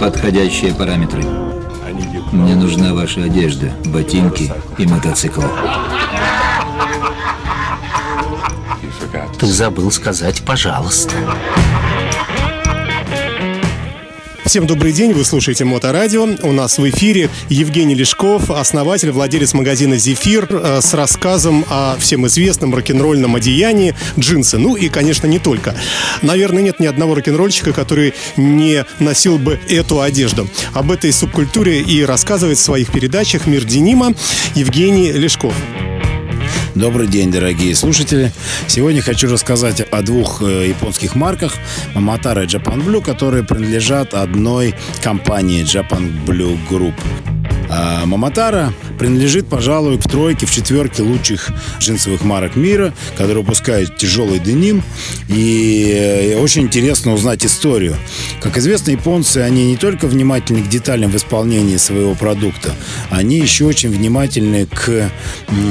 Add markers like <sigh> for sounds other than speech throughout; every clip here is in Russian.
Подходящие параметры. Мне нужна ваша одежда, ботинки и мотоцикл. Ты забыл сказать «пожалуйста». Всем добрый день, вы слушаете Моторадио. У нас в эфире Евгений Лешков, основатель, владелец магазина «Зефир» э, с рассказом о всем известном рок-н-ролльном одеянии джинсы. Ну и, конечно, не только. Наверное, нет ни одного рок-н-ролльщика, который не носил бы эту одежду. Об этой субкультуре и рассказывает в своих передачах «Мир Денима» Евгений Лешков. Добрый день, дорогие слушатели. Сегодня хочу рассказать о двух э, японских марках Mamatara и Japan Blue, которые принадлежат одной компании Japan Blue Group. А Маматара принадлежит, пожалуй, в тройке, в четверке лучших джинсовых марок мира, которые выпускают тяжелый деним. И э, очень интересно узнать историю. Как известно, японцы, они не только внимательны к деталям в исполнении своего продукта, они еще очень внимательны к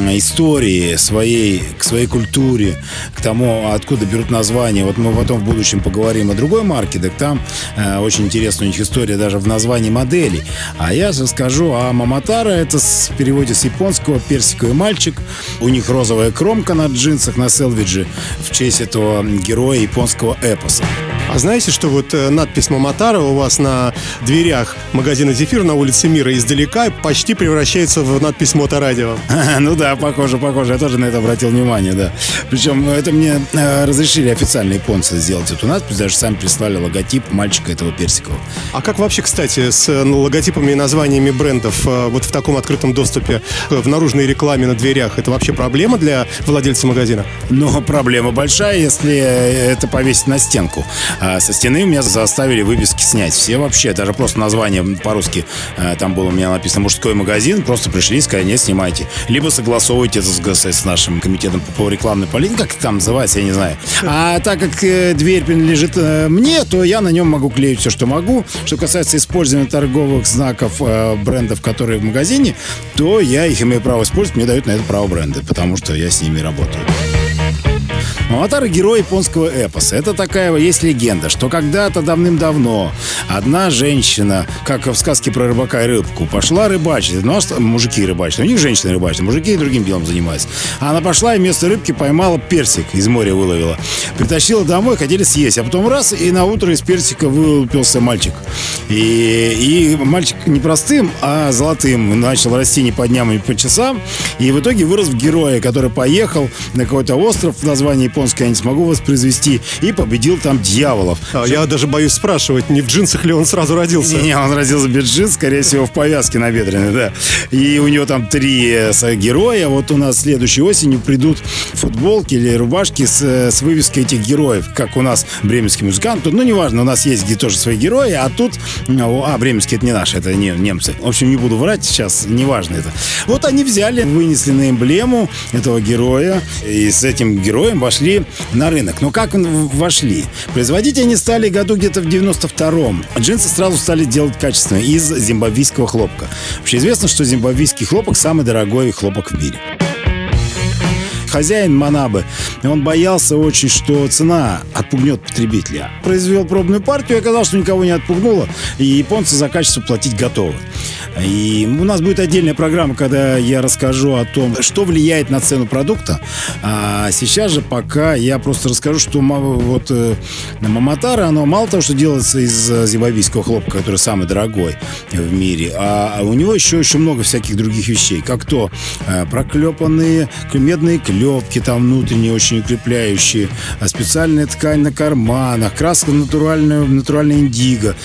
истории своей, к своей культуре, к тому, откуда берут название. Вот мы потом в будущем поговорим о другой марке, так там э, очень интересная у них история даже в названии моделей. А я расскажу о Маматара это переводе с японского персиковый мальчик. У них розовая кромка на джинсах на селвидже в честь этого героя японского эпоса. А знаете, что вот э, надпись Маматара у вас на дверях магазина «Зефир» на улице Мира издалека почти превращается в надпись «Моторадио». <laughs> Ну да, похоже, похоже. Я тоже на это обратил внимание, да. Причем ну, это мне э, разрешили официально японцы сделать эту надпись. Даже сами прислали логотип мальчика этого персикового. А как вообще, кстати, с э, логотипами и названиями брендов вот в таком открытом доступе в наружной рекламе на дверях? Это вообще проблема для владельца магазина? Ну, <laughs> проблема большая, если это повесить на стенку. А со стены меня заставили выписки снять. Все вообще, даже просто название по-русски, э, там было у меня написано «Мужской магазин», просто пришли и сказали, нет, снимайте. Либо согласовывайте это с, с нашим комитетом по рекламной политике, как там называется, я не знаю. А так как э, дверь принадлежит э, мне, то я на нем могу клеить все, что могу. Что касается использования торговых знаков брендов, которые в магазине, то я их имею право использовать, мне дают на это право бренды, потому что я с ними работаю. Аватар — герой японского эпоса. Это такая есть легенда, что когда-то давным-давно одна женщина, как в сказке про рыбака и рыбку, пошла рыбачить. Ну, а мужики рыбачат. У них женщины рыбачат, мужики другим делом занимаются. А она пошла и вместо рыбки поймала персик из моря выловила. Притащила домой, хотели съесть. А потом раз, и на утро из персика вылупился мальчик. И, и мальчик не простым, а золотым. Начал расти не по дням, и по часам. И в итоге вырос в героя, который поехал на какой-то остров в названии японское я не смогу воспроизвести, и победил там дьяволов. А, я даже боюсь спрашивать, не в джинсах ли он сразу родился? Не, он родился без джинс, скорее всего, в повязке набедренной, да. И у него там три э, героя. Вот у нас следующей осенью придут футболки или рубашки с, э, с вывеской этих героев, как у нас бременский музыкант. Тут, ну, неважно, у нас есть где тоже свои герои, а тут... А, бременский это не наши, это не немцы. В общем, не буду врать сейчас, неважно это. Вот они взяли, вынесли на эмблему этого героя, и с этим героем вошли вошли на рынок. Но как вошли? Производить они стали году где-то в 92-м. Джинсы сразу стали делать качественно из зимбабвийского хлопка. Вообще известно, что зимбабвийский хлопок самый дорогой хлопок в мире хозяин Манабы, он боялся очень, что цена отпугнет потребителя. Произвел пробную партию, и оказалось, что никого не отпугнуло, и японцы за качество платить готовы. И у нас будет отдельная программа, когда я расскажу о том, что влияет на цену продукта. А сейчас же пока я просто расскажу, что вот э, Маматара, оно мало того, что делается из э, зимбабвийского хлопка, который самый дорогой в мире, а у него еще очень много всяких других вещей, как то э, проклепанные медные клепки там внутренние, очень укрепляющие, а специальная ткань на карманах, краска натуральная, натуральная индиго.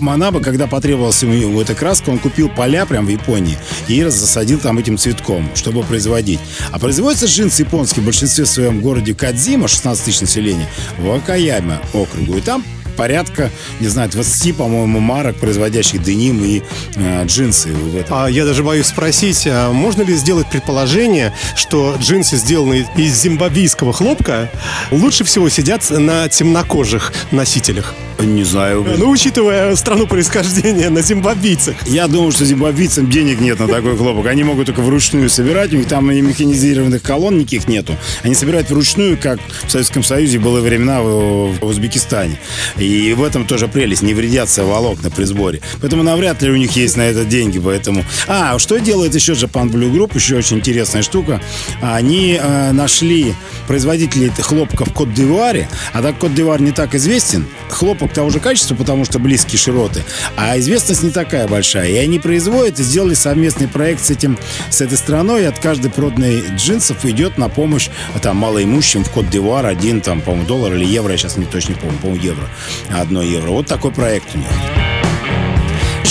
Манаба, когда потребовалась ему эта краска, он купил поля прямо в Японии и засадил там этим цветком, чтобы производить. А производятся джинсы японские в большинстве своем городе Кадзима, 16 тысяч населения, в Акаяме округу. И там порядка, не знаю, 20, по-моему, марок, производящих деним и э, джинсы. В этом. А я даже боюсь спросить, а можно ли сделать предположение, что джинсы, сделанные из зимбабвийского хлопка, лучше всего сидят на темнокожих носителях? Не знаю. Ну, учитывая страну происхождения на зимбабвийцах. Я думаю, что зимбабвийцам денег нет на такой хлопок. Они могут только вручную собирать, у них там и механизированных колонн никаких нету. Они собирают вручную, как в Советском Союзе было времена в, в Узбекистане. И в этом тоже прелесть, не вредятся волокна при сборе. Поэтому навряд ли у них есть на это деньги, поэтому... А, что делает еще Japan Blue Group, еще очень интересная штука. Они э, нашли производителей хлопка в Кот-Д'Ивуаре, а так Кот-Д'Ивуар не так известен. Хлопок того же качества, потому что близкие широты, а известность не такая большая. И они производят и сделали совместный проект с этим, с этой страной, и от каждой проданной джинсов идет на помощь там малоимущим в Кот-Д'Ивуар один, там, по-моему, доллар или евро, я сейчас не точно помню, по-моему, евро. Одно евро. Вот такой проект у них.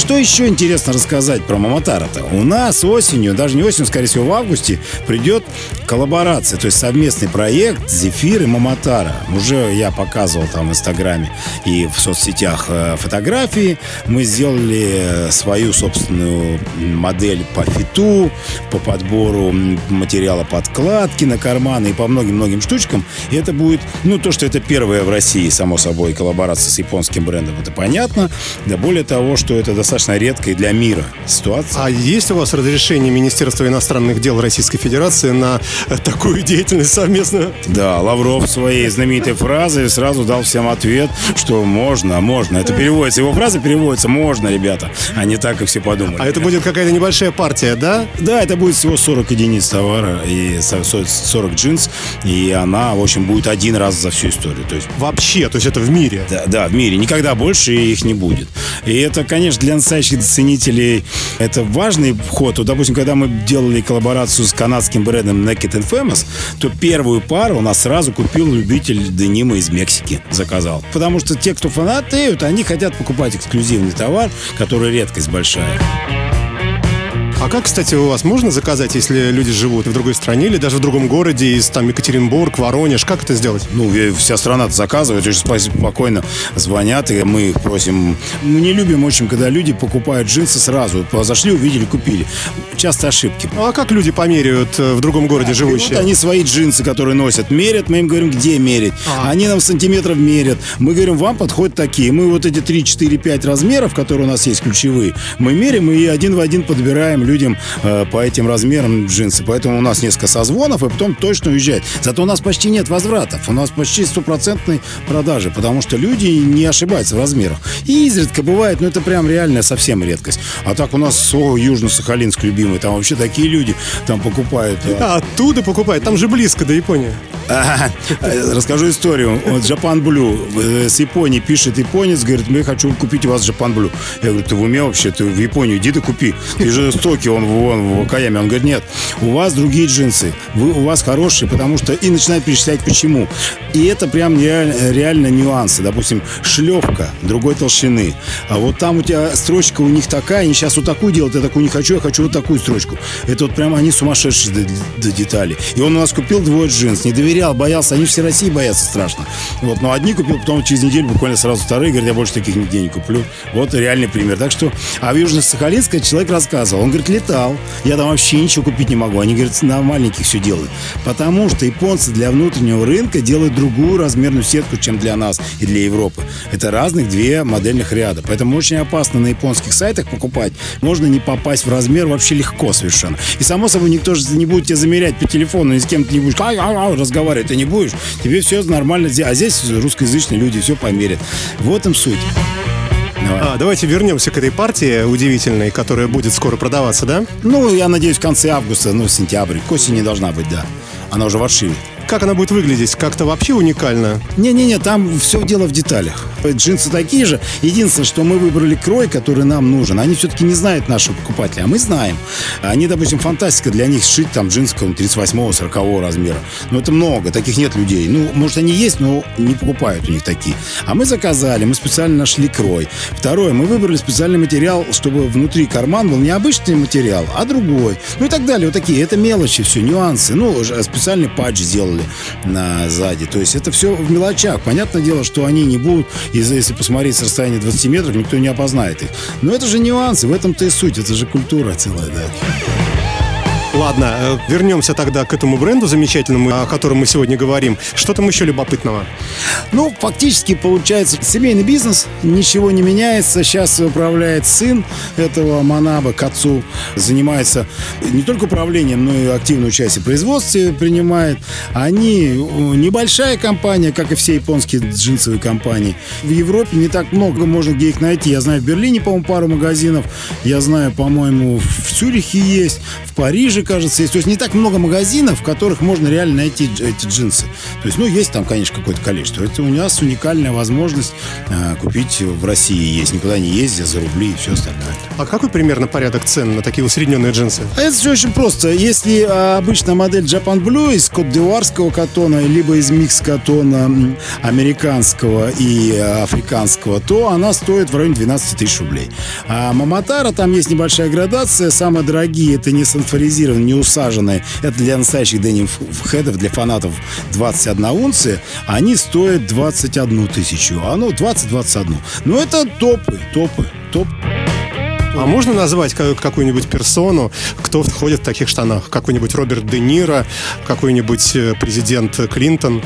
Что еще интересно рассказать про Маматара-то? У нас осенью, даже не осенью, скорее всего, в августе, придет коллаборация, то есть совместный проект Зефир и Маматара. Уже я показывал там в Инстаграме и в соцсетях э, фотографии. Мы сделали э, свою собственную модель по фиту, по подбору материала подкладки на карманы и по многим-многим штучкам. И это будет, ну, то, что это первая в России, само собой, коллаборация с японским брендом, это понятно. Да более того, что это достаточно редкая для мира ситуация. А есть у вас разрешение Министерства иностранных дел Российской Федерации на э, такую деятельность совместную? Да, Лавров своей знаменитой фразой сразу дал всем ответ, что можно, можно. Это переводится, его фраза переводится «можно, ребята», а не так, как все подумали. А это будет какая-то небольшая партия, да? Да, это будет всего 40 единиц товара и 40 джинс, и она, в общем, будет один раз за всю историю. То есть Вообще, то есть это в мире? Да, да, в мире. Никогда больше их не будет. И это, конечно, для настоящих ценителей это важный вход. Вот, допустим, когда мы делали коллаборацию с канадским брендом Naked and Famous, то первую пару у нас сразу купил любитель денима из Мексики, заказал. Потому что те, кто фанатеют, они хотят покупать эксклюзивный товар, который редкость большая. А как, кстати, у вас можно заказать, если люди живут в другой стране или даже в другом городе, из там Екатеринбург, Воронеж? Как это сделать? Ну, вся страна заказывает, очень спокойно звонят, и мы их просим. Мы не любим очень, когда люди покупают джинсы сразу. Зашли, увидели, купили. Часто ошибки. Ну, а как люди померяют э, в другом городе живущие? Вот они свои джинсы, которые носят, мерят, мы им говорим, где мерить. А. Они нам сантиметров мерят. Мы говорим, вам подходят такие. Мы вот эти 3, 4, 5 размеров, которые у нас есть ключевые, мы мерим и один в один подбираем людям э, по этим размерам джинсы. Поэтому у нас несколько созвонов, и потом точно уезжает. Зато у нас почти нет возвратов. У нас почти стопроцентной продажи, потому что люди не ошибаются в размерах. И изредка бывает, но это прям реальная совсем редкость. А так у нас, о, Южно-Сахалинск любимый, там вообще такие люди там покупают. А, оттуда покупают, там же близко до Японии. А, расскажу историю. Вот Japan Blue э, с Японии пишет японец, говорит, мы хочу купить у вас Japan Blue. Я говорю, ты в уме вообще, ты в Японию иди ты купи. Ты же стоки, он, он в Окаяме. Он говорит, нет, у вас другие джинсы, вы, у вас хорошие, потому что... И начинает перечислять, почему. И это прям реально, реально нюансы. Допустим, шлепка другой толщины. А вот там у тебя строчка у них такая, они сейчас вот такую делают, я такую не хочу, я хочу вот такую строчку. Это вот прям они сумасшедшие до, до деталей. И он у нас купил двое джинс, не доверял, боялся. Они все России боятся страшно. Вот, но одни купил, потом через неделю буквально сразу вторые, говорят, я больше таких нигде не куплю. Вот реальный пример. Так что, а в Южно-Сахалинске человек рассказывал, он говорит, летал, я там вообще ничего купить не могу. Они, говорят, на маленьких все делают. Потому что японцы для внутреннего рынка делают другую размерную сетку, чем для нас и для Европы. Это разных две модельных ряда. Поэтому очень опасно на японских сайтах покупать. Можно не попасть в размер вообще легко совершенно. И само собой никто же не будет тебя замерять по телефону, ни с кем ты не будешь разговаривать, ты не будешь. Тебе все нормально. А здесь русскоязычные люди все померят. В этом суть. Давай. А, давайте вернемся к этой партии удивительной, которая будет скоро продаваться, да? Ну, я надеюсь, в конце августа, ну, сентябрь. К осени должна быть, да. Она уже в аршиве. Как она будет выглядеть? Как-то вообще уникально? Не-не-не, там все дело в деталях. Джинсы такие же. Единственное, что мы выбрали крой, который нам нужен. Они все-таки не знают нашего покупателя, а мы знаем. Они, допустим, фантастика для них сшить там джинсы 38-40 размера. Но это много, таких нет людей. Ну, может, они есть, но не покупают у них такие. А мы заказали, мы специально нашли крой. Второе, мы выбрали специальный материал, чтобы внутри карман был не обычный материал, а другой. Ну и так далее. Вот такие. Это мелочи, все, нюансы. Ну, специальный патч сделали на сзади. То есть это все в мелочах. Понятное дело, что они не будут, если посмотреть с расстояния 20 метров, никто не опознает их. Но это же нюансы, в этом-то и суть, это же культура целая, да. Ладно, э, вернемся тогда к этому бренду замечательному, о котором мы сегодня говорим. Что там еще любопытного? Ну, фактически получается семейный бизнес, ничего не меняется. Сейчас управляет сын этого Манаба к отцу, занимается не только управлением, но и активное участие в производстве принимает. Они небольшая компания, как и все японские джинсовые компании. В Европе не так много можно где их найти. Я знаю, в Берлине, по-моему, пару магазинов. Я знаю, по-моему, в Цюрихе есть, в Париже кажется, есть. То есть не так много магазинов, в которых можно реально найти эти джинсы. То есть, ну, есть там, конечно, какое-то количество. Это у нас уникальная возможность э, купить в России есть. Никуда не ездя за рубли и все остальное. А какой примерно порядок цен на такие усредненные джинсы? А это все очень просто. Если а, обычная модель Japan Blue из кот-дивуарского катона, либо из микс-катона американского и африканского, то она стоит в районе 12 тысяч рублей. А Маматара, там есть небольшая градация. Самые дорогие это не санфоризированные, не усаженные. Это для настоящих деним хедов, для фанатов 21 унция. Они стоят 21 тысячу. А ну, 20-21. Ну, это топы, топы, топ. А можно назвать какую-нибудь персону, кто входит в таких штанах? Какой-нибудь Роберт Де Ниро, какой-нибудь э, президент Клинтон?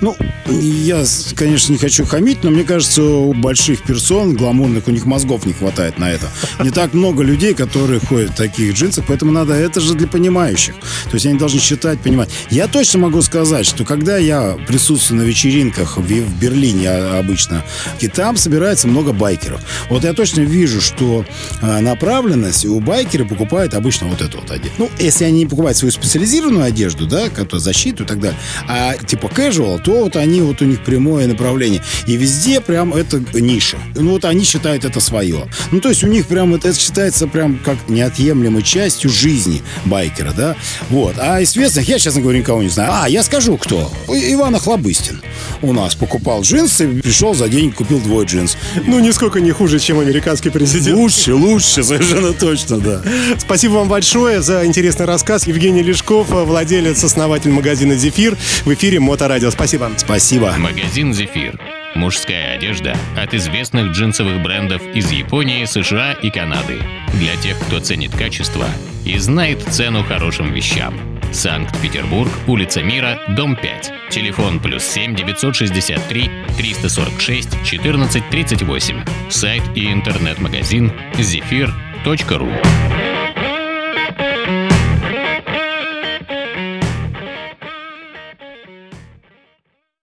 Ну, я, конечно, не хочу хамить, но мне кажется, у больших персон гламурных у них мозгов не хватает на это. Не так много людей, которые ходят в таких джинсах, поэтому надо, это же для понимающих. То есть они должны считать, понимать. Я точно могу сказать, что когда я присутствую на вечеринках в, Берлине а, обычно, и там собирается много байкеров. Вот я точно вижу, что э, направленность у байкеров покупают обычно вот эту вот одежду. Ну, если они не покупают свою специализированную одежду, да, которая защиту и так далее, а типа casual, то вот они, вот у них прямое направление. И везде прям это ниша. Ну вот они считают это свое. Ну то есть у них прям это, считается прям как неотъемлемой частью жизни байкера, да. Вот. А из известных я, честно говоря, никого не знаю. А, я скажу, кто. Иван Охлобыстин у нас покупал джинсы, пришел за день, купил двое джинс. Ну, нисколько не хуже, чем американский президент. Лучше, лучше, совершенно точно, да. Спасибо вам большое за интересный рассказ. Евгений Лешков, владелец, основатель магазина «Зефир» в эфире Моторадио. Спасибо. Спасибо. Магазин «Зефир». Мужская одежда от известных джинсовых брендов из Японии, США и Канады. Для тех, кто ценит качество и знает цену хорошим вещам. Санкт-Петербург, улица Мира, дом 5. Телефон плюс 7 963 346 14 38. Сайт и интернет-магазин zefir.ru.